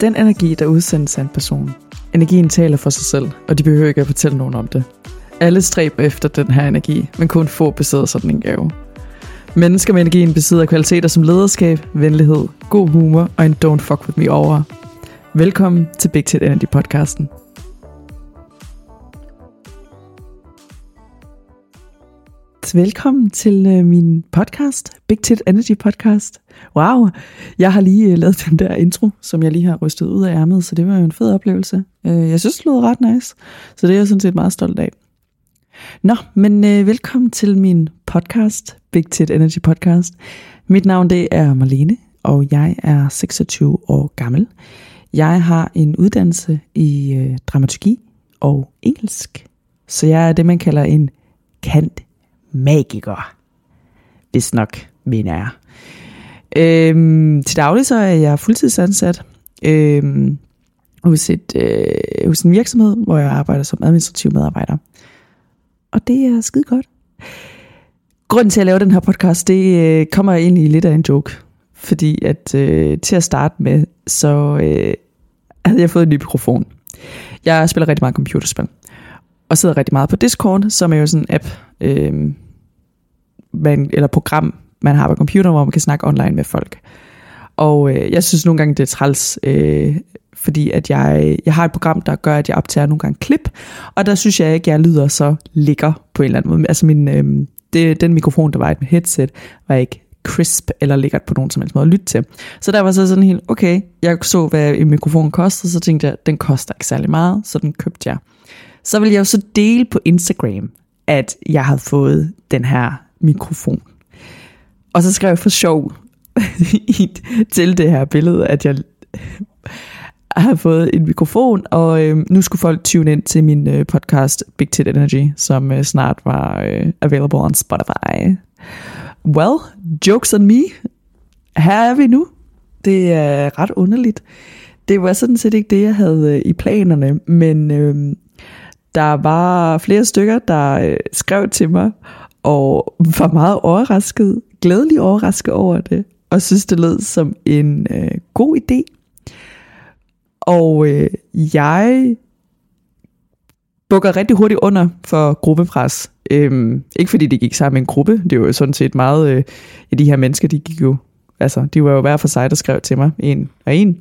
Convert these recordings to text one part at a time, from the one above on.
Den energi, der udsendes af en person. Energien taler for sig selv, og de behøver ikke at fortælle nogen om det. Alle stræber efter den her energi, men kun få besidder sådan en gave. Mennesker med energien besidder kvaliteter som lederskab, venlighed, god humor og en don't fuck with me over. Velkommen til Big Tit Energy podcasten. Velkommen til øh, min podcast, Big Tit Energy podcast. Wow, jeg har lige øh, lavet den der intro, som jeg lige har rystet ud af ærmet, så det var jo en fed oplevelse. Øh, jeg synes, det lød ret nice, så det er jeg sådan set meget stolt af. Nå, men øh, velkommen til min podcast, Big Tit Energy podcast. Mit navn det er Marlene, og jeg er 26 år gammel. Jeg har en uddannelse i øh, dramaturgi og engelsk, så jeg er det, man kalder en kant magiker. Hvis nok, mener jeg. Øhm, til daglig så er jeg fuldtidsansat øhm, hos, et, øh, hos en virksomhed, hvor jeg arbejder som administrativ medarbejder. Og det er skide godt. Grunden til at lave den her podcast, det øh, kommer ind i lidt af en joke. Fordi at øh, til at starte med, så øh, havde jeg fået en ny mikrofon. Jeg spiller rigtig meget computerspil. Og sidder rigtig meget på Discord, som er jo sådan en app, øh, man, eller program, man har på computer, hvor man kan snakke online med folk. Og øh, jeg synes nogle gange, det er træls, øh, fordi at jeg, jeg har et program, der gør, at jeg optager nogle gange klip, og der synes jeg ikke, jeg lyder så lækker på en eller anden måde. Altså min, øh, det, den mikrofon, der var i mit headset, var ikke crisp eller lækkert på nogen som helst måde at lytte til. Så der var så sådan helt, okay, jeg så, hvad en mikrofon kostede, så tænkte jeg, den koster ikke særlig meget, så den købte jeg. Så ville jeg jo så dele på Instagram, at jeg havde fået den her mikrofon. Og så skrev jeg for sjov til det her billede, at jeg har fået en mikrofon, og øh, nu skulle folk tune ind til min øh, podcast Big Tit Energy, som øh, snart var øh, available on Spotify. Well, jokes on me. Her er vi nu. Det er ret underligt. Det var sådan set ikke det, jeg havde øh, i planerne, men øh, der var flere stykker, der øh, skrev til mig, og var meget overrasket, glædelig overrasket over det, og synes, det lød som en øh, god idé. Og øh, jeg bukker rigtig hurtigt under for gruppepres. Øhm, ikke fordi det gik sammen med en gruppe, det var jo sådan set meget, øh, ja, de her mennesker, de gik jo, altså, de var jo hver for sig, der skrev til mig, en og en.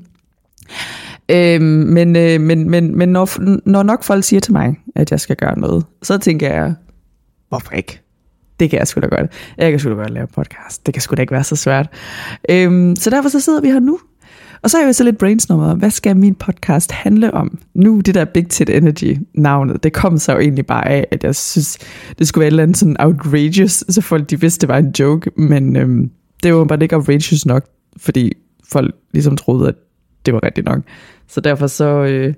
Øhm, men, øh, men, men, men når, når nok folk siger til mig, at jeg skal gøre noget, så tænker jeg, hvorfor ikke? Det kan jeg sgu da godt. Jeg kan sgu da godt lave podcast. Det kan sgu da ikke være så svært. Øhm, så derfor så sidder vi her nu. Og så er jeg jo så lidt brainstormet, hvad skal min podcast handle om? Nu, det der Big Tit Energy navnet, det kom så jo egentlig bare af, at jeg synes, det skulle være et eller andet sådan outrageous, så folk de vidste, det var en joke, men øhm, det var bare ikke outrageous nok, fordi folk ligesom troede, at det var rigtigt nok. Så derfor så, øh,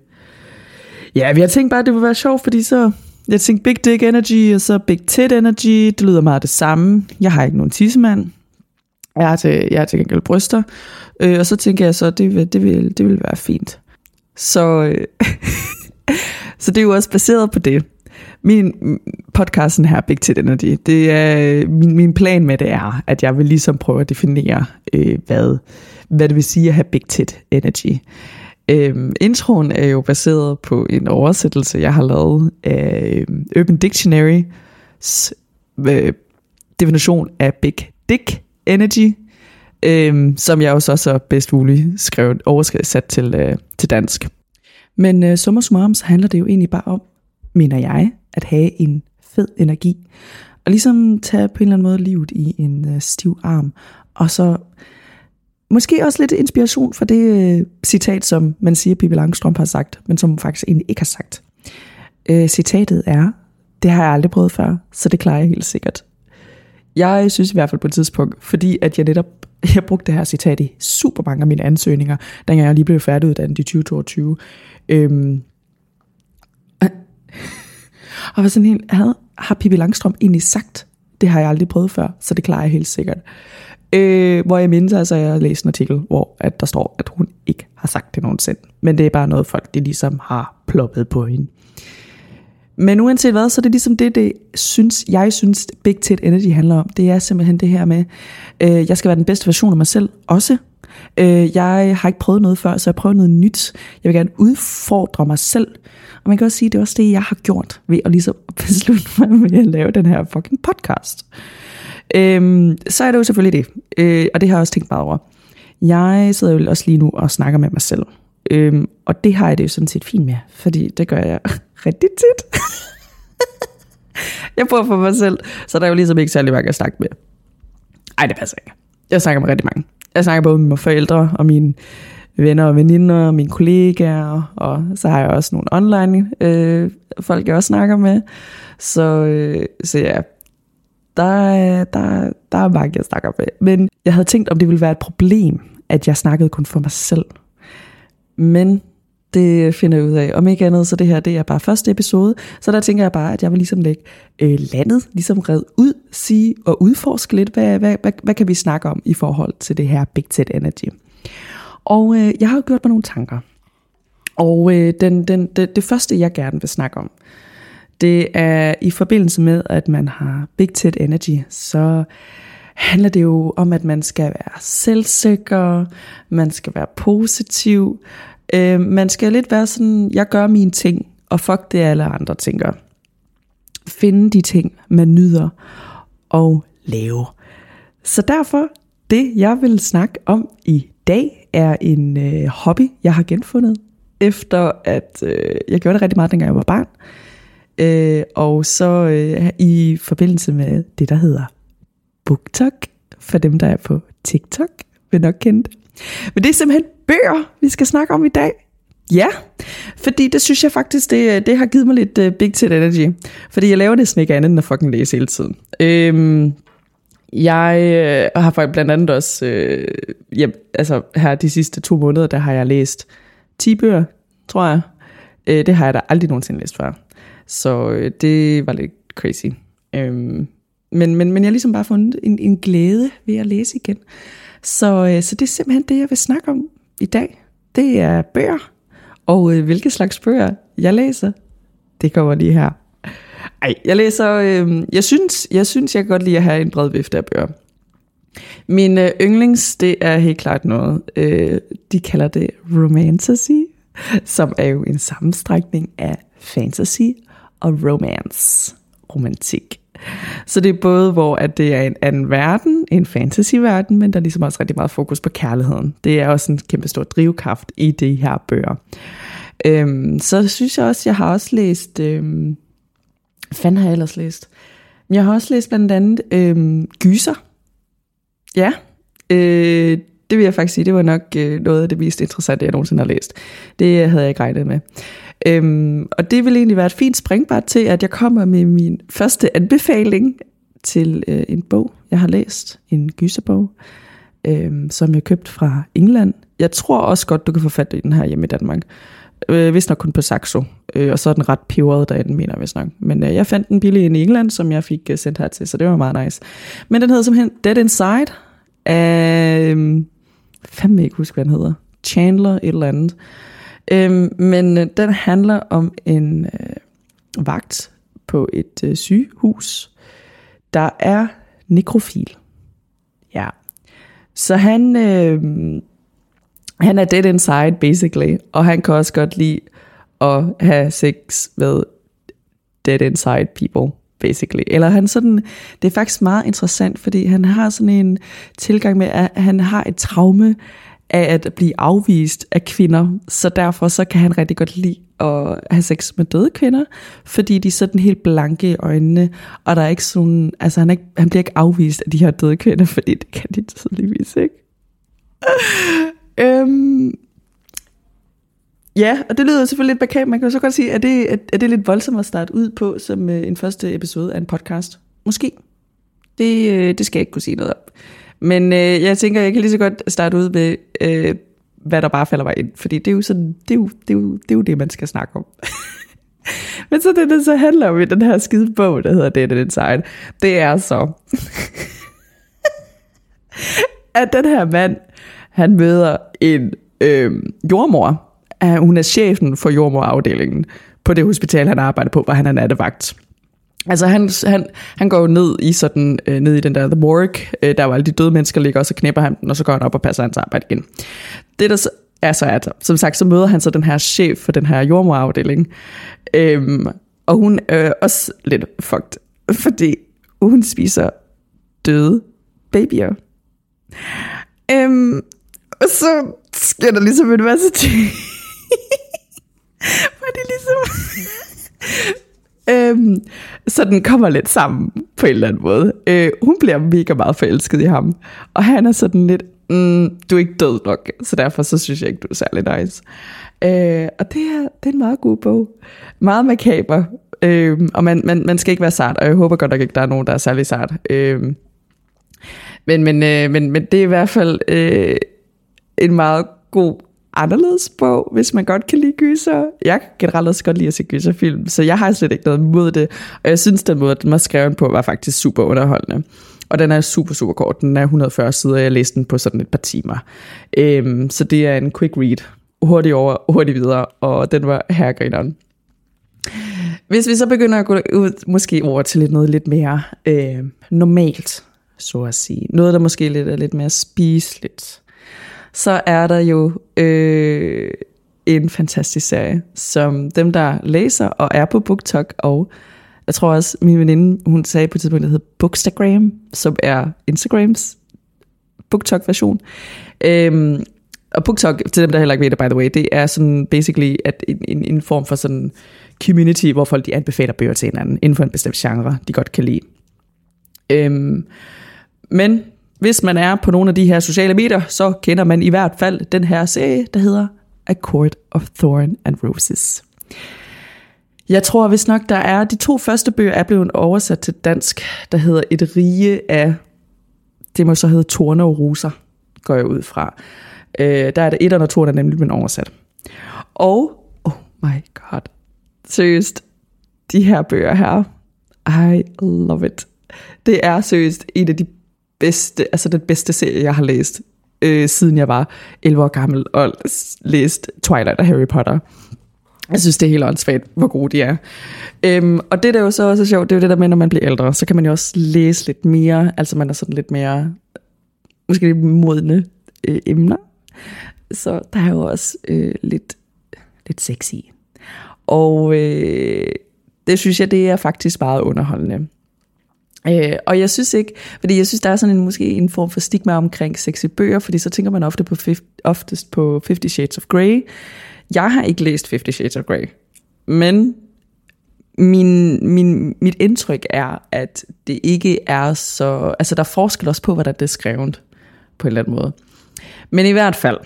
ja, vi har tænkt bare, at det ville være sjovt, fordi så jeg tænkte Big Dick Energy, og så Big Tit Energy. Det lyder meget det samme. Jeg har ikke nogen tissemand. Jeg har til, jeg har til gengæld bryster. Øh, og så tænker jeg så, det vil, det vil, det vil være fint. Så, øh, så det er jo også baseret på det. Min podcasten her, Big Tit Energy, det er, min, min plan med det er, at jeg vil ligesom prøve at definere, øh, hvad, hvad det vil sige at have Big Tit Energy. Øhm, introen er jo baseret på en oversættelse, jeg har lavet af Open Urban Dictionary's øh, definition af Big Dick Energy, øhm, som jeg også så bedst muligt skrevet oversat til, øh, til dansk. Men øh, summa summarum, så handler det jo egentlig bare om, mener jeg, at have en fed energi. Og ligesom tage på en eller anden måde livet i en øh, stiv arm, og så Måske også lidt inspiration for det øh, citat, som man siger, Pippi Langstrøm har sagt, men som faktisk egentlig ikke har sagt. Øh, citatet er, det har jeg aldrig prøvet før, så det klarer jeg helt sikkert. Jeg synes i hvert fald på et tidspunkt, fordi at jeg netop jeg brugte det her citat i super mange af mine ansøgninger, da jeg lige blev færdiguddannet i 2022. Øhm, og var sådan helt, havde, har Pippi Langstrøm egentlig sagt, det har jeg aldrig prøvet før, så det klarer jeg helt sikkert. Øh, hvor jeg mindes altså, at jeg har læst en artikel, hvor at der står, at hun ikke har sagt det nogensinde. Men det er bare noget, folk de ligesom har ploppet på hende. Men uanset hvad, så er det ligesom det, det synes, jeg synes, Big Tit Energy handler om. Det er simpelthen det her med, øh, jeg skal være den bedste version af mig selv også. Øh, jeg har ikke prøvet noget før, så jeg prøver noget nyt. Jeg vil gerne udfordre mig selv. Og man kan også sige, at det er også det, jeg har gjort ved at ligesom beslutte mig med at lave den her fucking podcast. Øh, Øhm, så er det jo selvfølgelig det. Øh, og det har jeg også tænkt meget over. Jeg sidder jo også lige nu og snakker med mig selv. Øhm, og det har jeg det jo sådan set fint med, fordi det gør jeg rigtig tit. jeg bor for mig selv, så der er jo ligesom ikke særlig mange at snakke med. Ej, det passer ikke. Jeg snakker med rigtig mange. Jeg snakker både med mine forældre og mine venner og veninder og mine kollegaer, og så har jeg også nogle online øh, folk, jeg også snakker med. Så, øh, så ja, der, der, der er mange, jeg snakker med. Men jeg havde tænkt, om det ville være et problem, at jeg snakkede kun for mig selv. Men det finder jeg ud af. Om ikke andet, så det her det er bare første episode. Så der tænker jeg bare, at jeg vil ligesom lægge øh, landet ligesom red ud, sige og udforske lidt, hvad, hvad, hvad, hvad kan vi snakke om i forhold til det her Big Ted Energy. Og øh, jeg har gjort mig nogle tanker. Og øh, den, den, det, det første, jeg gerne vil snakke om, det er i forbindelse med, at man har Big Ted Energy, så handler det jo om, at man skal være selvsikker, man skal være positiv, øh, man skal lidt være sådan, jeg gør mine ting, og fuck det alle andre tænker. Finde de ting, man nyder, og lave. Så derfor, det jeg vil snakke om i dag, er en øh, hobby, jeg har genfundet, efter at øh, jeg gjorde det rigtig meget, dengang jeg var barn. Øh, Øh, og så øh, i forbindelse med det, der hedder BookTok, for dem, der er på TikTok, vil nok kende det. Men det er simpelthen bøger, vi skal snakke om i dag. Ja, fordi det synes jeg faktisk, det, øh, det har givet mig lidt uh, big tit energy. Fordi jeg laver næsten ikke andet end at fucking læse hele tiden. Øhm, jeg øh, har blandt andet også, øh, ja, altså her de sidste to måneder, der har jeg læst 10 bøger, tror jeg. Øh, det har jeg da aldrig nogensinde læst før. Så øh, det var lidt crazy. Øhm, men, men, men jeg har ligesom bare fundet en, en glæde ved at læse igen. Så, øh, så det er simpelthen det, jeg vil snakke om i dag. Det er bøger. Og øh, hvilke slags bøger jeg læser, det kommer lige her. Ej, jeg læser, øh, jeg, synes, jeg synes, jeg kan godt lide at have en bred vifte af bøger. Min øh, yndlings, det er helt klart noget, øh, de kalder det romantasy, som er jo en sammenstrækning af fantasy og romance, romantik. Så det er både, hvor at det er en anden verden, en fantasyverden, men der er ligesom også rigtig meget fokus på kærligheden. Det er også en kæmpe stor drivkraft i de her bøger. Øhm, så synes jeg også, jeg har også læst, øhm, fanden har jeg ellers læst? Jeg har også læst blandt andet øhm, Gyser. Ja, øh, det vil jeg faktisk sige, det var nok øh, noget af det mest interessante, jeg nogensinde har læst. Det havde jeg ikke regnet med. Øhm, og det vil egentlig være et fint springbart til, at jeg kommer med min første anbefaling til øh, en bog, jeg har læst. En gyserbog, øh, som jeg købte fra England. Jeg tror også godt, du kan få fat i den her hjemme i Danmark. Øh, hvis nok kun på Saxo. Øh, og så er den ret peberet derinde, mener jeg vist nok. Men øh, jeg fandt den billig i England, som jeg fik øh, sendt her til, så det var meget nice. Men den hedder simpelthen Dead Inside af... Øh, fandme ikke huske, hvad den hedder. Chandler et eller andet. Øhm, men øh, den handler om en øh, vagt på et øh, sygehus, der er nekrofil. Ja. Så han, øh, han er dead inside, basically. Og han kan også godt lide at have sex med dead inside people basically. Eller han sådan, det er faktisk meget interessant, fordi han har sådan en tilgang med, at han har et traume af at blive afvist af kvinder, så derfor så kan han rigtig godt lide at have sex med døde kvinder, fordi de er sådan helt blanke i øjnene, og der er ikke sådan, altså han, er ikke, han bliver ikke afvist af de her døde kvinder, fordi det kan de tydeligvis ikke. øhm, ja, og det lyder selvfølgelig lidt bekendt. Man kan jo så godt sige, at det, er, det lidt voldsomt at starte ud på som øh, en første episode af en podcast. Måske. Det, øh, det skal jeg ikke kunne sige noget om. Men øh, jeg tænker, jeg kan lige så godt starte ud med, øh, hvad der bare falder mig ind. Fordi det er jo, sådan, det er jo, det er jo, det, er jo det, man skal snakke om. Men så det, det så handler om i den her skide bog, der hedder Dead Inside, det er så, at den her mand, han møder en øh, jordmor. Hun er chefen for jordmorafdelingen på det hospital, han arbejder på, hvor han er nattevagt. Altså han, han, han går jo ned i sådan øh, ned i den der The Morgue, øh, der hvor alle de døde mennesker ligger, og så knæpper han den, og så går han op og passer hans arbejde igen. Det der så er så, at som sagt, så møder han så den her chef for den her jordmorafdeling, øhm, og hun er også lidt fucked, fordi hun spiser døde babyer. Øhm, og så sker der ligesom en masse ting. Var det ligesom øhm, så den kommer lidt sammen på en eller anden måde. Øh, hun bliver mega meget forelsket i ham. Og han er sådan lidt, mm, du er ikke død nok, så derfor så synes jeg ikke, du er særlig nice. Øh, og det er, det er en meget god bog. Meget makaber. Øh, og man, man, man skal ikke være sart, og jeg håber godt nok ikke, der er nogen, der er særlig sart. Øh, men, men, øh, men, men det er i hvert fald øh, en meget god anderledes bog, hvis man godt kan lide gyser. Jeg kan generelt også godt lide at se gyserfilm, så jeg har slet ikke noget mod det. Og jeg synes, den måde, den var skrevet på, var faktisk super underholdende. Og den er super, super kort. Den er 140 sider, og jeg læste den på sådan et par timer. Øhm, så det er en quick read. Hurtigt over, hurtigt videre, og den var herregrineren. Hvis vi så begynder at gå ud, måske over til lidt noget lidt mere øh, normalt, så at sige. Noget, der måske lidt er lidt mere spiseligt så er der jo øh, en fantastisk serie, som dem, der læser og er på BookTok, og jeg tror også, min veninde, hun sagde på et tidspunkt, der hedder Bookstagram, som er Instagrams BookTok-version. Øhm, og BookTok, til dem, der heller ikke ved det, by the way, det er sådan basically at en, en, en form for sådan community, hvor folk de anbefaler bøger til hinanden, inden for en bestemt genre, de godt kan lide. Øhm, men hvis man er på nogle af de her sociale medier, så kender man i hvert fald den her serie, der hedder A Court of Thorn and Roses. Jeg tror hvis nok, der er de to første bøger er blevet oversat til dansk, der hedder Et rige af, det må så hedde Torne og Roser, går jeg ud fra. Øh, der er det et og to, der er nemlig blevet oversat. Og, oh my god, seriøst, de her bøger her, I love it. Det er seriøst en af de bedste, altså den bedste serie, jeg har læst, øh, siden jeg var 11 år gammel og læst Twilight og Harry Potter. Jeg synes, det er helt åndssvagt, hvor gode de er. Øhm, og det der jo så også er sjovt, det er jo det der med, når man bliver ældre, så kan man jo også læse lidt mere, altså man er sådan lidt mere, måske lidt modne øh, emner. Så der er jo også øh, lidt, lidt sexy. Og øh, det synes jeg, det er faktisk meget underholdende. Øh, og jeg synes ikke, fordi jeg synes, der er sådan en, måske en form for stigma omkring sexy bøger, fordi så tænker man ofte på, oftest på Fifty Shades of Grey. Jeg har ikke læst Fifty Shades of Grey, men min, min, mit indtryk er, at det ikke er så... Altså, der er forskel også på, hvad der er skrevet på en eller anden måde. Men i hvert fald,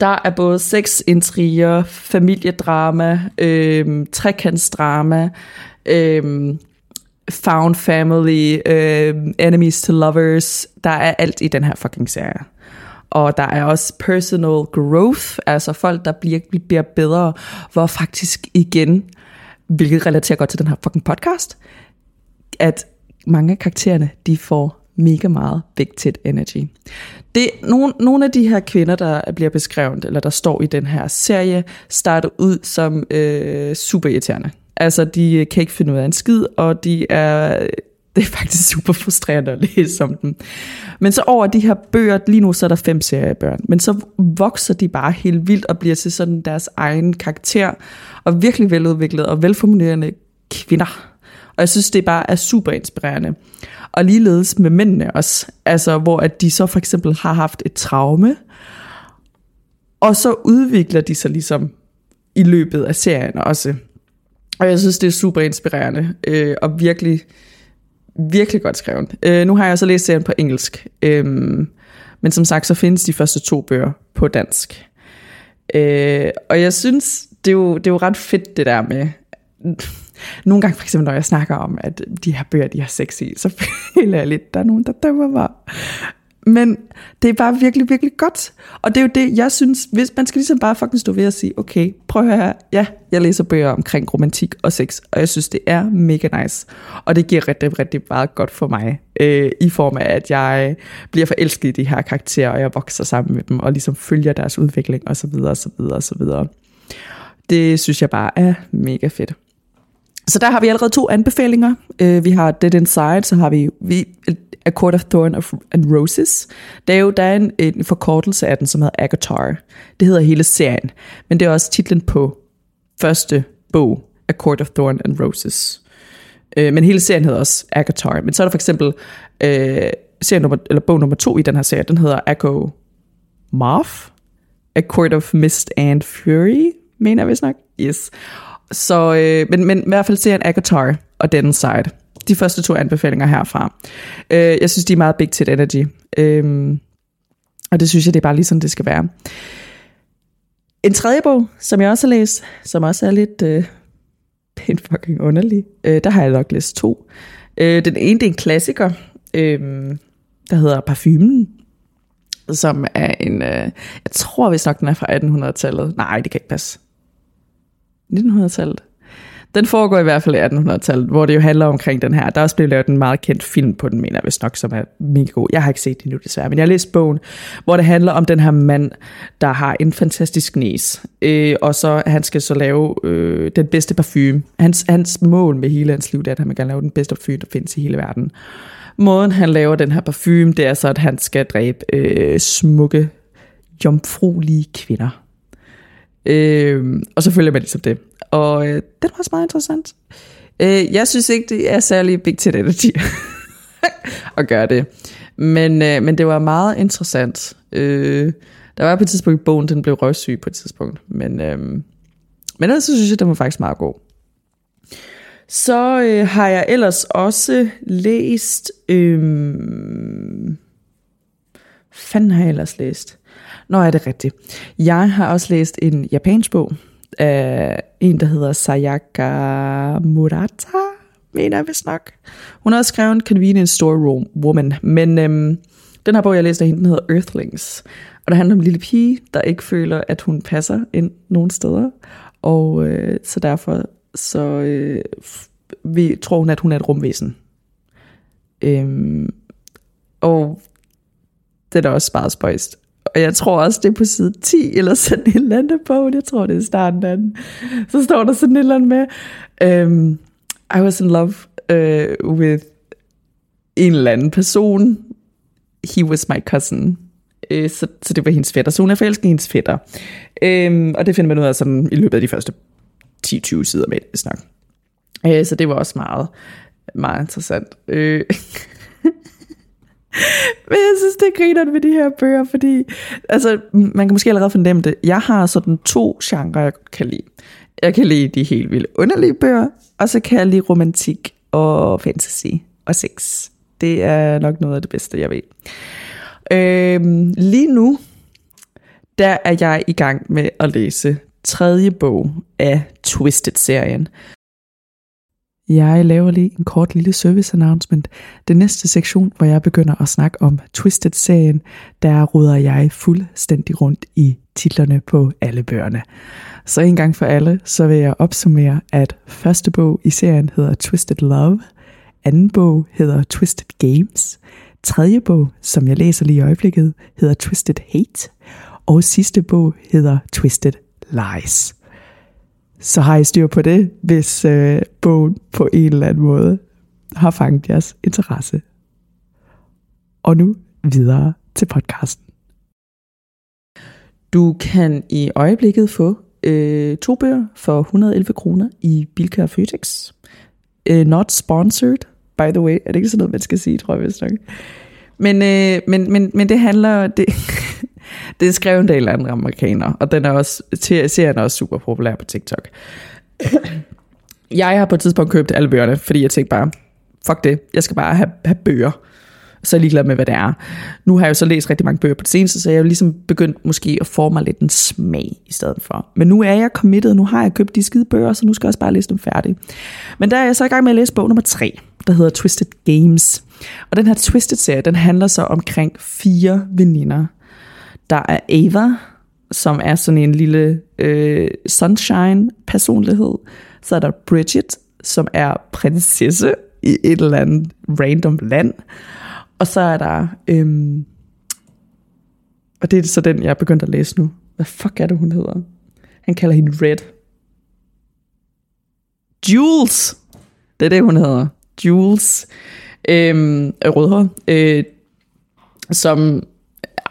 der er både sex, intriger, familiedrama, øh, trekantsdrama, øh, found family, øh, enemies to lovers, der er alt i den her fucking serie. Og der er også personal growth, altså folk, der bliver, bliver bedre, hvor faktisk igen, hvilket relaterer godt til den her fucking podcast, at mange af karaktererne, de får mega meget big energy. Det nogle, nogle af de her kvinder, der bliver beskrevet, eller der står i den her serie, starter ud som øh, super irriterende. Altså, de kan ikke finde ud af en skid, og de er, det er faktisk super frustrerende at læse om dem. Men så over de her bøger, lige nu så er der fem seriebørn, men så vokser de bare helt vildt og bliver til sådan deres egen karakter, og virkelig veludviklede og velformulerende kvinder. Og jeg synes, det bare er super inspirerende. Og ligeledes med mændene også, altså hvor at de så for eksempel har haft et traume, og så udvikler de sig ligesom i løbet af serien også. Og jeg synes, det er super inspirerende, øh, og virkelig, virkelig godt skrevet. Øh, nu har jeg så læst serien på engelsk, øh, men som sagt, så findes de første to bøger på dansk. Øh, og jeg synes, det er, jo, det er jo ret fedt det der med, nogle gange for eksempel, når jeg snakker om, at de her bøger, de har sex i, så føler jeg lidt, der er nogen, der dømmer mig. Men det er bare virkelig, virkelig godt. Og det er jo det, jeg synes, hvis man skal ligesom bare fucking stå ved og sige, okay, prøv at høre her, ja, jeg læser bøger omkring romantik og sex, og jeg synes, det er mega nice. Og det giver rigtig, rigtig meget godt for mig, øh, i form af, at jeg bliver forelsket i de her karakterer, og jeg vokser sammen med dem, og ligesom følger deres udvikling, og så videre, og så videre, og så videre. Det synes jeg bare er mega fedt. Så der har vi allerede to anbefalinger. Uh, vi har Dead Inside, så har vi, vi A Court of Thorn and Roses. Der er jo der er en, en forkortelse af den, som hedder Agatar. Det hedder hele serien, men det er også titlen på første bog, A Court of Thorn and Roses. Uh, men hele serien hedder også Agatar. Men så er der for eksempel øh, uh, serien nummer, eller bog nummer to i den her serie, den hedder Echo Marth. A Court of Mist and Fury, mener jeg vist nok. Yes. Så, øh, men, men i hvert fald serien Agatar og Den Side. De første to anbefalinger herfra. Øh, jeg synes, de er meget big tit energy. Øh, og det synes jeg, det er bare lige sådan, det skal være. En tredje bog, som jeg også har læst, som også er lidt øh, pænt fucking underlig. Øh, der har jeg nok læst to. Øh, den ene, det er en klassiker, øh, der hedder Parfumen, som er en, øh, jeg tror vist nok, den er fra 1800-tallet. Nej, det kan ikke passe. 1900-tallet. Den foregår i hvert fald i 1800-tallet, hvor det jo handler omkring den her. Der er også blevet lavet en meget kendt film på den, mener jeg vist nok, som er mega god. Jeg har ikke set den nu desværre, men jeg har læst bogen, hvor det handler om den her mand, der har en fantastisk næs. Øh, og så han skal så lave øh, den bedste parfume. Hans, hans mål med hele hans liv, det er, at han vil lave den bedste parfume, der findes i hele verden. Måden han laver den her parfume, det er så, at han skal dræbe øh, smukke, jomfruelige kvinder. Øh, og så følger man ligesom det. Og øh, det var også meget interessant. Øh, jeg synes ikke, det er særlig big tit energy at gøre det. Men, øh, men det var meget interessant. Øh, der var på et tidspunkt i bogen, den blev røvsyg på et tidspunkt. Men, øh, men ellers så synes jeg, den var faktisk meget god. Så øh, har jeg ellers også læst... Øh, fanden har jeg ellers læst? Nå, er det rigtigt. Jeg har også læst en japansk bog af en, der hedder Sayaka Murata, mener jeg vist nok. Hun har også skrevet Convenience Store Woman, men øhm, den her bog, jeg læste af hende, den hedder Earthlings. Og det handler om en lille pige, der ikke føler, at hun passer ind nogen steder. Og øh, så derfor så øh, vi tror hun, at hun er et rumvæsen. Øhm, og det er da også meget spøjst. Og jeg tror også, det er på side 10, eller sådan en eller anden bog. Jeg tror, det er starten af den. Så står der sådan et eller andet med, um, I was in love uh, with en eller anden person. He was my cousin. Uh, så, så det var hendes fætter. Så hun er forelsket i hendes fætter. Um, og det finder man ud af sådan, i løbet af de første 10-20 sider med snak. Uh, så det var også meget, meget interessant. Uh, Men jeg synes, det griner med de her bøger, fordi altså, man kan måske allerede fornemme det. Jeg har sådan to genrer, jeg kan lide. Jeg kan lide de helt vildt underlige bøger, og så kan jeg lide romantik og fantasy og sex. Det er nok noget af det bedste, jeg ved. Øhm, lige nu, der er jeg i gang med at læse tredje bog af Twisted-serien, jeg laver lige en kort lille service announcement. Den næste sektion, hvor jeg begynder at snakke om Twisted-serien, der ruder jeg fuldstændig rundt i titlerne på alle bøgerne. Så en gang for alle, så vil jeg opsummere, at første bog i serien hedder Twisted Love, anden bog hedder Twisted Games, tredje bog, som jeg læser lige i øjeblikket, hedder Twisted Hate, og sidste bog hedder Twisted Lies så har I styr på det, hvis øh, bogen på en eller anden måde har fanget jeres interesse. Og nu videre til podcasten. Du kan i øjeblikket få øh, to bøger for 111 kroner i Bilka Føtex. Øh, not sponsored, by the way. Er det ikke sådan noget, man skal sige, tror jeg vist nok. Men, øh, men, men, men det handler... Det, det er skrevet en del andre amerikanere, og den er også, serien er også super populær på TikTok. jeg har på et tidspunkt købt alle bøgerne, fordi jeg tænkte bare, fuck det, jeg skal bare have, have bøger. Så er jeg ligeglad med, hvad det er. Nu har jeg jo så læst rigtig mange bøger på det seneste, så jeg har jo ligesom begyndt måske at forme mig lidt en smag i stedet for. Men nu er jeg committed, nu har jeg købt de skide bøger, så nu skal jeg også bare læse dem færdigt. Men der er jeg så i gang med at læse bog nummer 3, der hedder Twisted Games. Og den her Twisted-serie, den handler så omkring fire veninder, der er Ava, som er sådan en lille øh, sunshine-personlighed. Så er der Bridget, som er prinsesse i et eller andet random land. Og så er der... Øhm, og det er så den, jeg er begyndt at læse nu. Hvad fuck er det, hun hedder? Han kalder hende Red. Jules. Det er det, hun hedder. Jules. Øhm, rødhåret. Øh, som,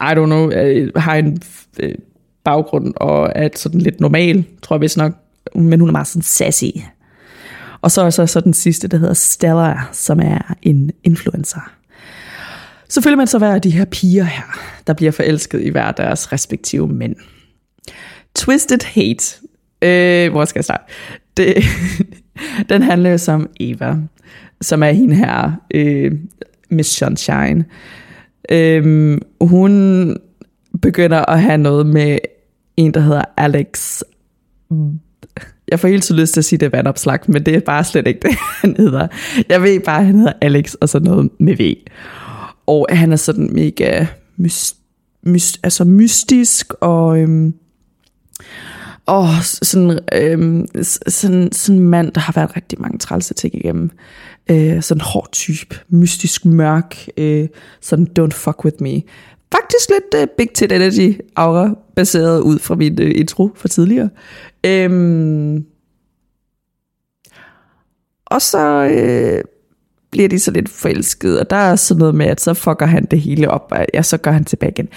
i don't know, øh, har en øh, baggrund og er sådan lidt normal, tror jeg vist nok. Men hun er meget sådan sassy. Og så er så, så den sidste, der hedder Stella, som er en influencer. Så føler man så hver af de her piger her, der bliver forelsket i hver deres respektive mænd. Twisted Hate. Øh, hvor skal jeg starte? Det, den handler jo som Eva, som er hende her, øh, Miss Sunshine. Øhm, hun begynder at have noget med en, der hedder Alex. Jeg får helt så lyst til at sige, det er vandopslag, men det er bare slet ikke det, han hedder. Jeg ved bare, at han hedder Alex, og sådan noget med V. Og han er sådan mega myst, myst, altså mystisk, og, øhm, og sådan, øh, sådan, sådan en mand, der har været rigtig mange trælse ting igennem. Øh, sådan hård type, mystisk mørk, øh, sådan don't fuck with me. Faktisk lidt uh, Big Tit Energy aura, baseret ud fra min uh, intro for tidligere. Øhm, og så øh, bliver de så lidt forelsket, og der er sådan noget med, at så fucker han det hele op, og ja, så går han tilbage igen.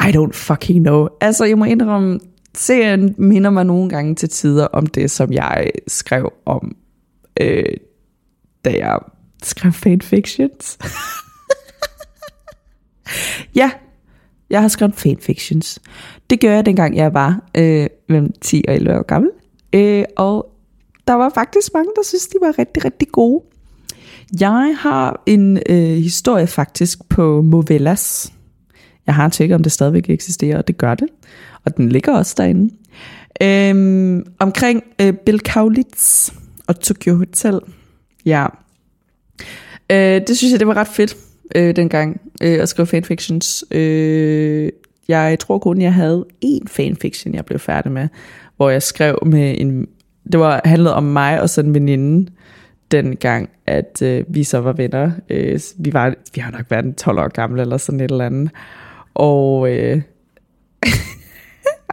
I don't fucking know. Altså, jeg må indrømme, serien minder mig nogle gange til tider om det, som jeg skrev om, øh, da jeg skrev fanfictions. ja, jeg har skrevet fanfictions. Det gjorde jeg dengang jeg var øh, mellem 10 og 11 år gammel. Øh, og der var faktisk mange, der synes, de var rigtig, rigtig gode. Jeg har en øh, historie faktisk på Movellas. Jeg har tjekket, om det stadigvæk eksisterer, og det gør det. Og den ligger også derinde. Øhm, omkring øh, Bill Kaulitz og Tokyo Hotel. Ja. Øh, det synes jeg, det var ret fedt øh, dengang øh, at skrive fanfictions. Øh, jeg tror kun, jeg havde én fanfiction, jeg blev færdig med, hvor jeg skrev med en... Det var handlede om mig og sådan en veninde, den gang, at øh, vi så var venner. Øh, vi, var, vi har nok været 12 år gamle eller sådan et eller andet. Og øh,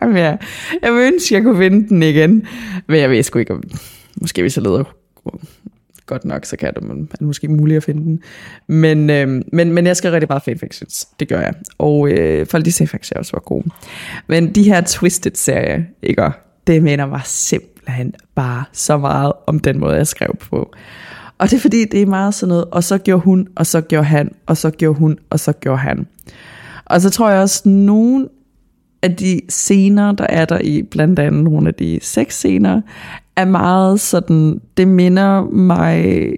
jamen, jeg, jeg vil ønske, jeg kunne finde den igen. Men jeg ved sgu ikke, om, måske hvis jeg leder godt nok, så kan det man, er måske muligt at finde den. Men, øh, men, men jeg skal rigtig bare fanfictions. Det gør jeg. Og øh, folk de sagde faktisk, at jeg også var god. Men de her Twisted-serier, ikke? det mener mig simpelthen bare så meget om den måde, jeg skrev på. Og det er fordi, det er meget sådan noget, og så gjorde hun, og så gjorde han, og så gjorde hun, og så gjorde han. Og så tror jeg også, at nogen af de scener, der er der i, blandt andet nogle af de seks scener, er meget sådan, det minder mig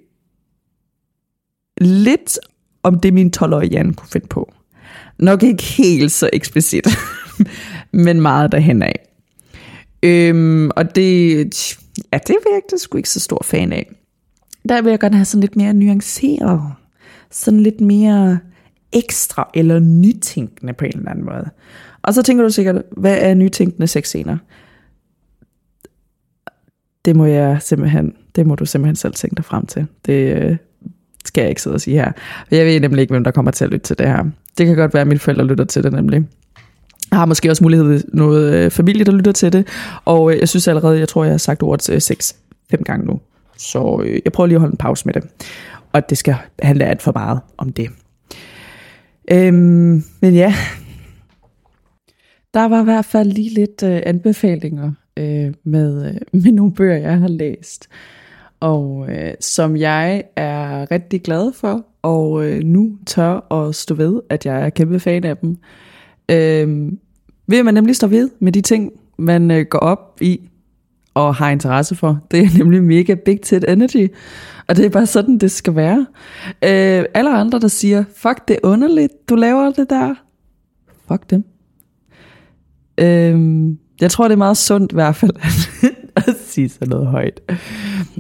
lidt om det, min 12-årige Jan kunne finde på. Nok ikke helt så eksplicit, men meget derhen af. Øhm, og det, ja, det er virkelig sgu ikke så stor fan af. Der vil jeg gerne have sådan lidt mere nuanceret. Sådan lidt mere ekstra eller nytænkende på en eller anden måde. Og så tænker du sikkert, hvad er nytænkende sexscener? Det må jeg simpelthen, det må du simpelthen selv tænke dig frem til. Det øh, skal jeg ikke sidde og sige her. Jeg ved nemlig ikke, hvem der kommer til at lytte til det her. Det kan godt være, at mine forældre lytter til det nemlig. Jeg har måske også mulighed noget øh, familie, der lytter til det. Og øh, jeg synes allerede, jeg tror, jeg har sagt ordet øh, sex fem gange nu. Så øh, jeg prøver lige at holde en pause med det. Og det skal handle alt for meget om det. Øhm, men ja, der var i hvert fald lige lidt øh, anbefalinger øh, med, øh, med nogle bøger, jeg har læst. Og øh, som jeg er rigtig glad for, og øh, nu tør at stå ved, at jeg er kæmpe fan af dem. Øh, vil man nemlig stå ved med de ting, man øh, går op i og har interesse for. Det er nemlig mega big tit energy. Og det er bare sådan, det skal være. Øh, alle andre, der siger, fuck, det er underligt, du laver det der. Fuck dem. Øh, jeg tror, det er meget sundt i hvert fald, at sige sådan noget højt.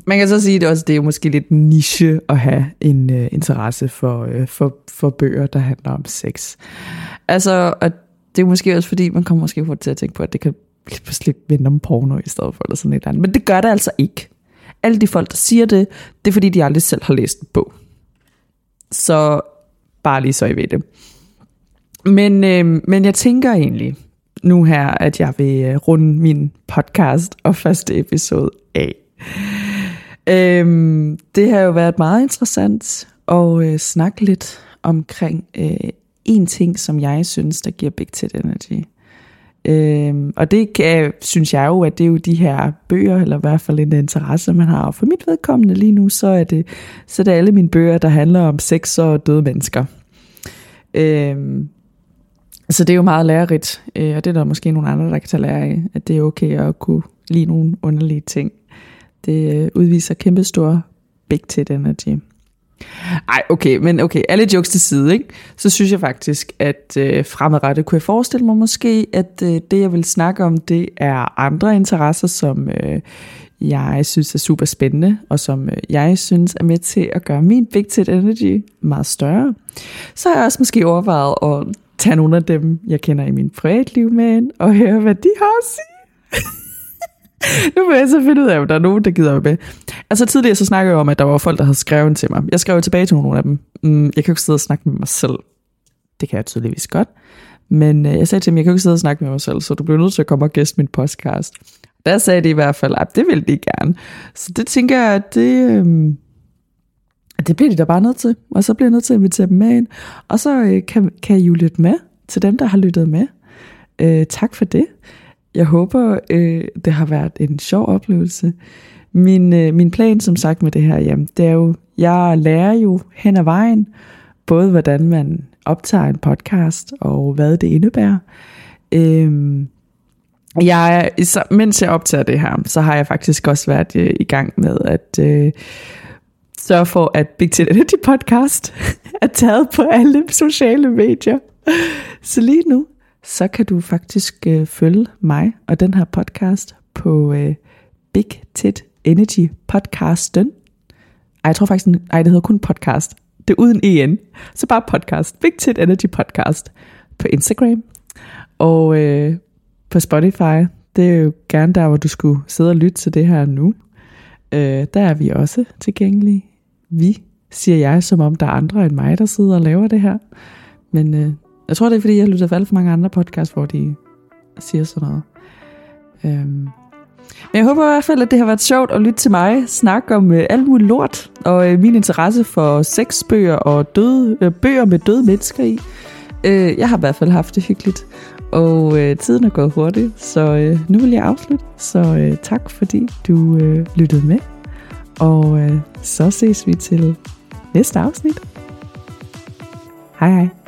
Man kan så sige, at det, også, det er måske lidt niche at have en øh, interesse for, øh, for, for bøger, der handler om sex. Altså, at det er måske også fordi, man kommer måske til at tænke på, at det kan lidt pludselig vende om porno i stedet for, eller sådan et eller andet. Men det gør det altså ikke. Alle de folk, der siger det, det er fordi, de aldrig selv har læst en bog. Så bare lige så I ved det. Men, øh, men jeg tænker egentlig nu her, at jeg vil øh, runde min podcast og første episode af. Øhm, det har jo været meget interessant at øh, snakke lidt omkring øh, en ting, som jeg synes, der giver Big Tit Energy. Øhm, og det kan, synes jeg jo, at det er jo de her bøger, eller i hvert fald en interesse, man har. Og for mit vedkommende lige nu, så er det, så er det alle mine bøger, der handler om sex og døde mennesker. Øhm, så det er jo meget lærerigt, øh, og det er der måske nogle andre, der kan tage lære af, at det er okay at kunne lide nogle underlige ting. Det øh, udviser kæmpestor big tit energy. Ej, okay, men okay, alle jokes til side, ikke? Så synes jeg faktisk, at øh, fremadrettet kunne jeg forestille mig måske, at øh, det jeg vil snakke om, det er andre interesser, som øh, jeg synes er super spændende, og som øh, jeg synes er med til at gøre min Big Tit Energy meget større. Så har jeg også måske overvejet at tage nogle af dem, jeg kender i min privatliv med ind, og høre, hvad de har at sige. nu må jeg så finde ud af, om der er nogen, der gider med. Altså tidligere så snakkede jeg om, at der var folk, der havde skrevet til mig. Jeg skrev jo tilbage til nogle af dem. Mm, jeg kan jo ikke sidde og snakke med mig selv. Det kan jeg tydeligvis godt. Men øh, jeg sagde til dem, jeg kan jo ikke sidde og snakke med mig selv, så du bliver nødt til at komme og gæste min podcast. Der sagde de i hvert fald, at det ville de gerne. Så det tænker jeg, at det, øh, det bliver de da bare nødt til. Og så bliver jeg nødt til at invitere dem med ind. Og så øh, kan, kan I jo lytte med til dem, der har lyttet med. Øh, tak for det. Jeg håber, øh, det har været en sjov oplevelse. Min, øh, min plan, som sagt med det her, jamen, det er jo, jeg lærer jo hen ad vejen, både hvordan man optager en podcast, og hvad det indebærer. Øh, jeg, så, mens jeg optager det her, så har jeg faktisk også været øh, i gang med at øh, sørge for, at Big Tit Energy podcast er taget på alle sociale medier. Så lige nu, så kan du faktisk øh, følge mig og den her podcast på øh, Big Tit Energy podcasten. Ej, jeg tror faktisk, ej, det hedder kun podcast. Det er uden en. Så bare podcast. Big Tit Energy podcast på Instagram. Og øh, på Spotify. Det er jo gerne der, hvor du skulle sidde og lytte til det her nu. Øh, der er vi også tilgængelige. Vi, siger jeg, som om der er andre end mig, der sidder og laver det her. Men øh, jeg tror, det er, fordi jeg har lyttet alt for mange andre podcasts, hvor de siger sådan noget. Øhm. Men jeg håber i hvert fald, at det har været sjovt at lytte til mig snakke om øh, alt muligt lort, og øh, min interesse for sexbøger og døde, øh, bøger med døde mennesker i. Øh, jeg har i hvert fald haft det hyggeligt, og øh, tiden er gået hurtigt, så øh, nu vil jeg afslutte. Så øh, tak fordi du øh, lyttede med, og øh, så ses vi til næste afsnit. Hej hej.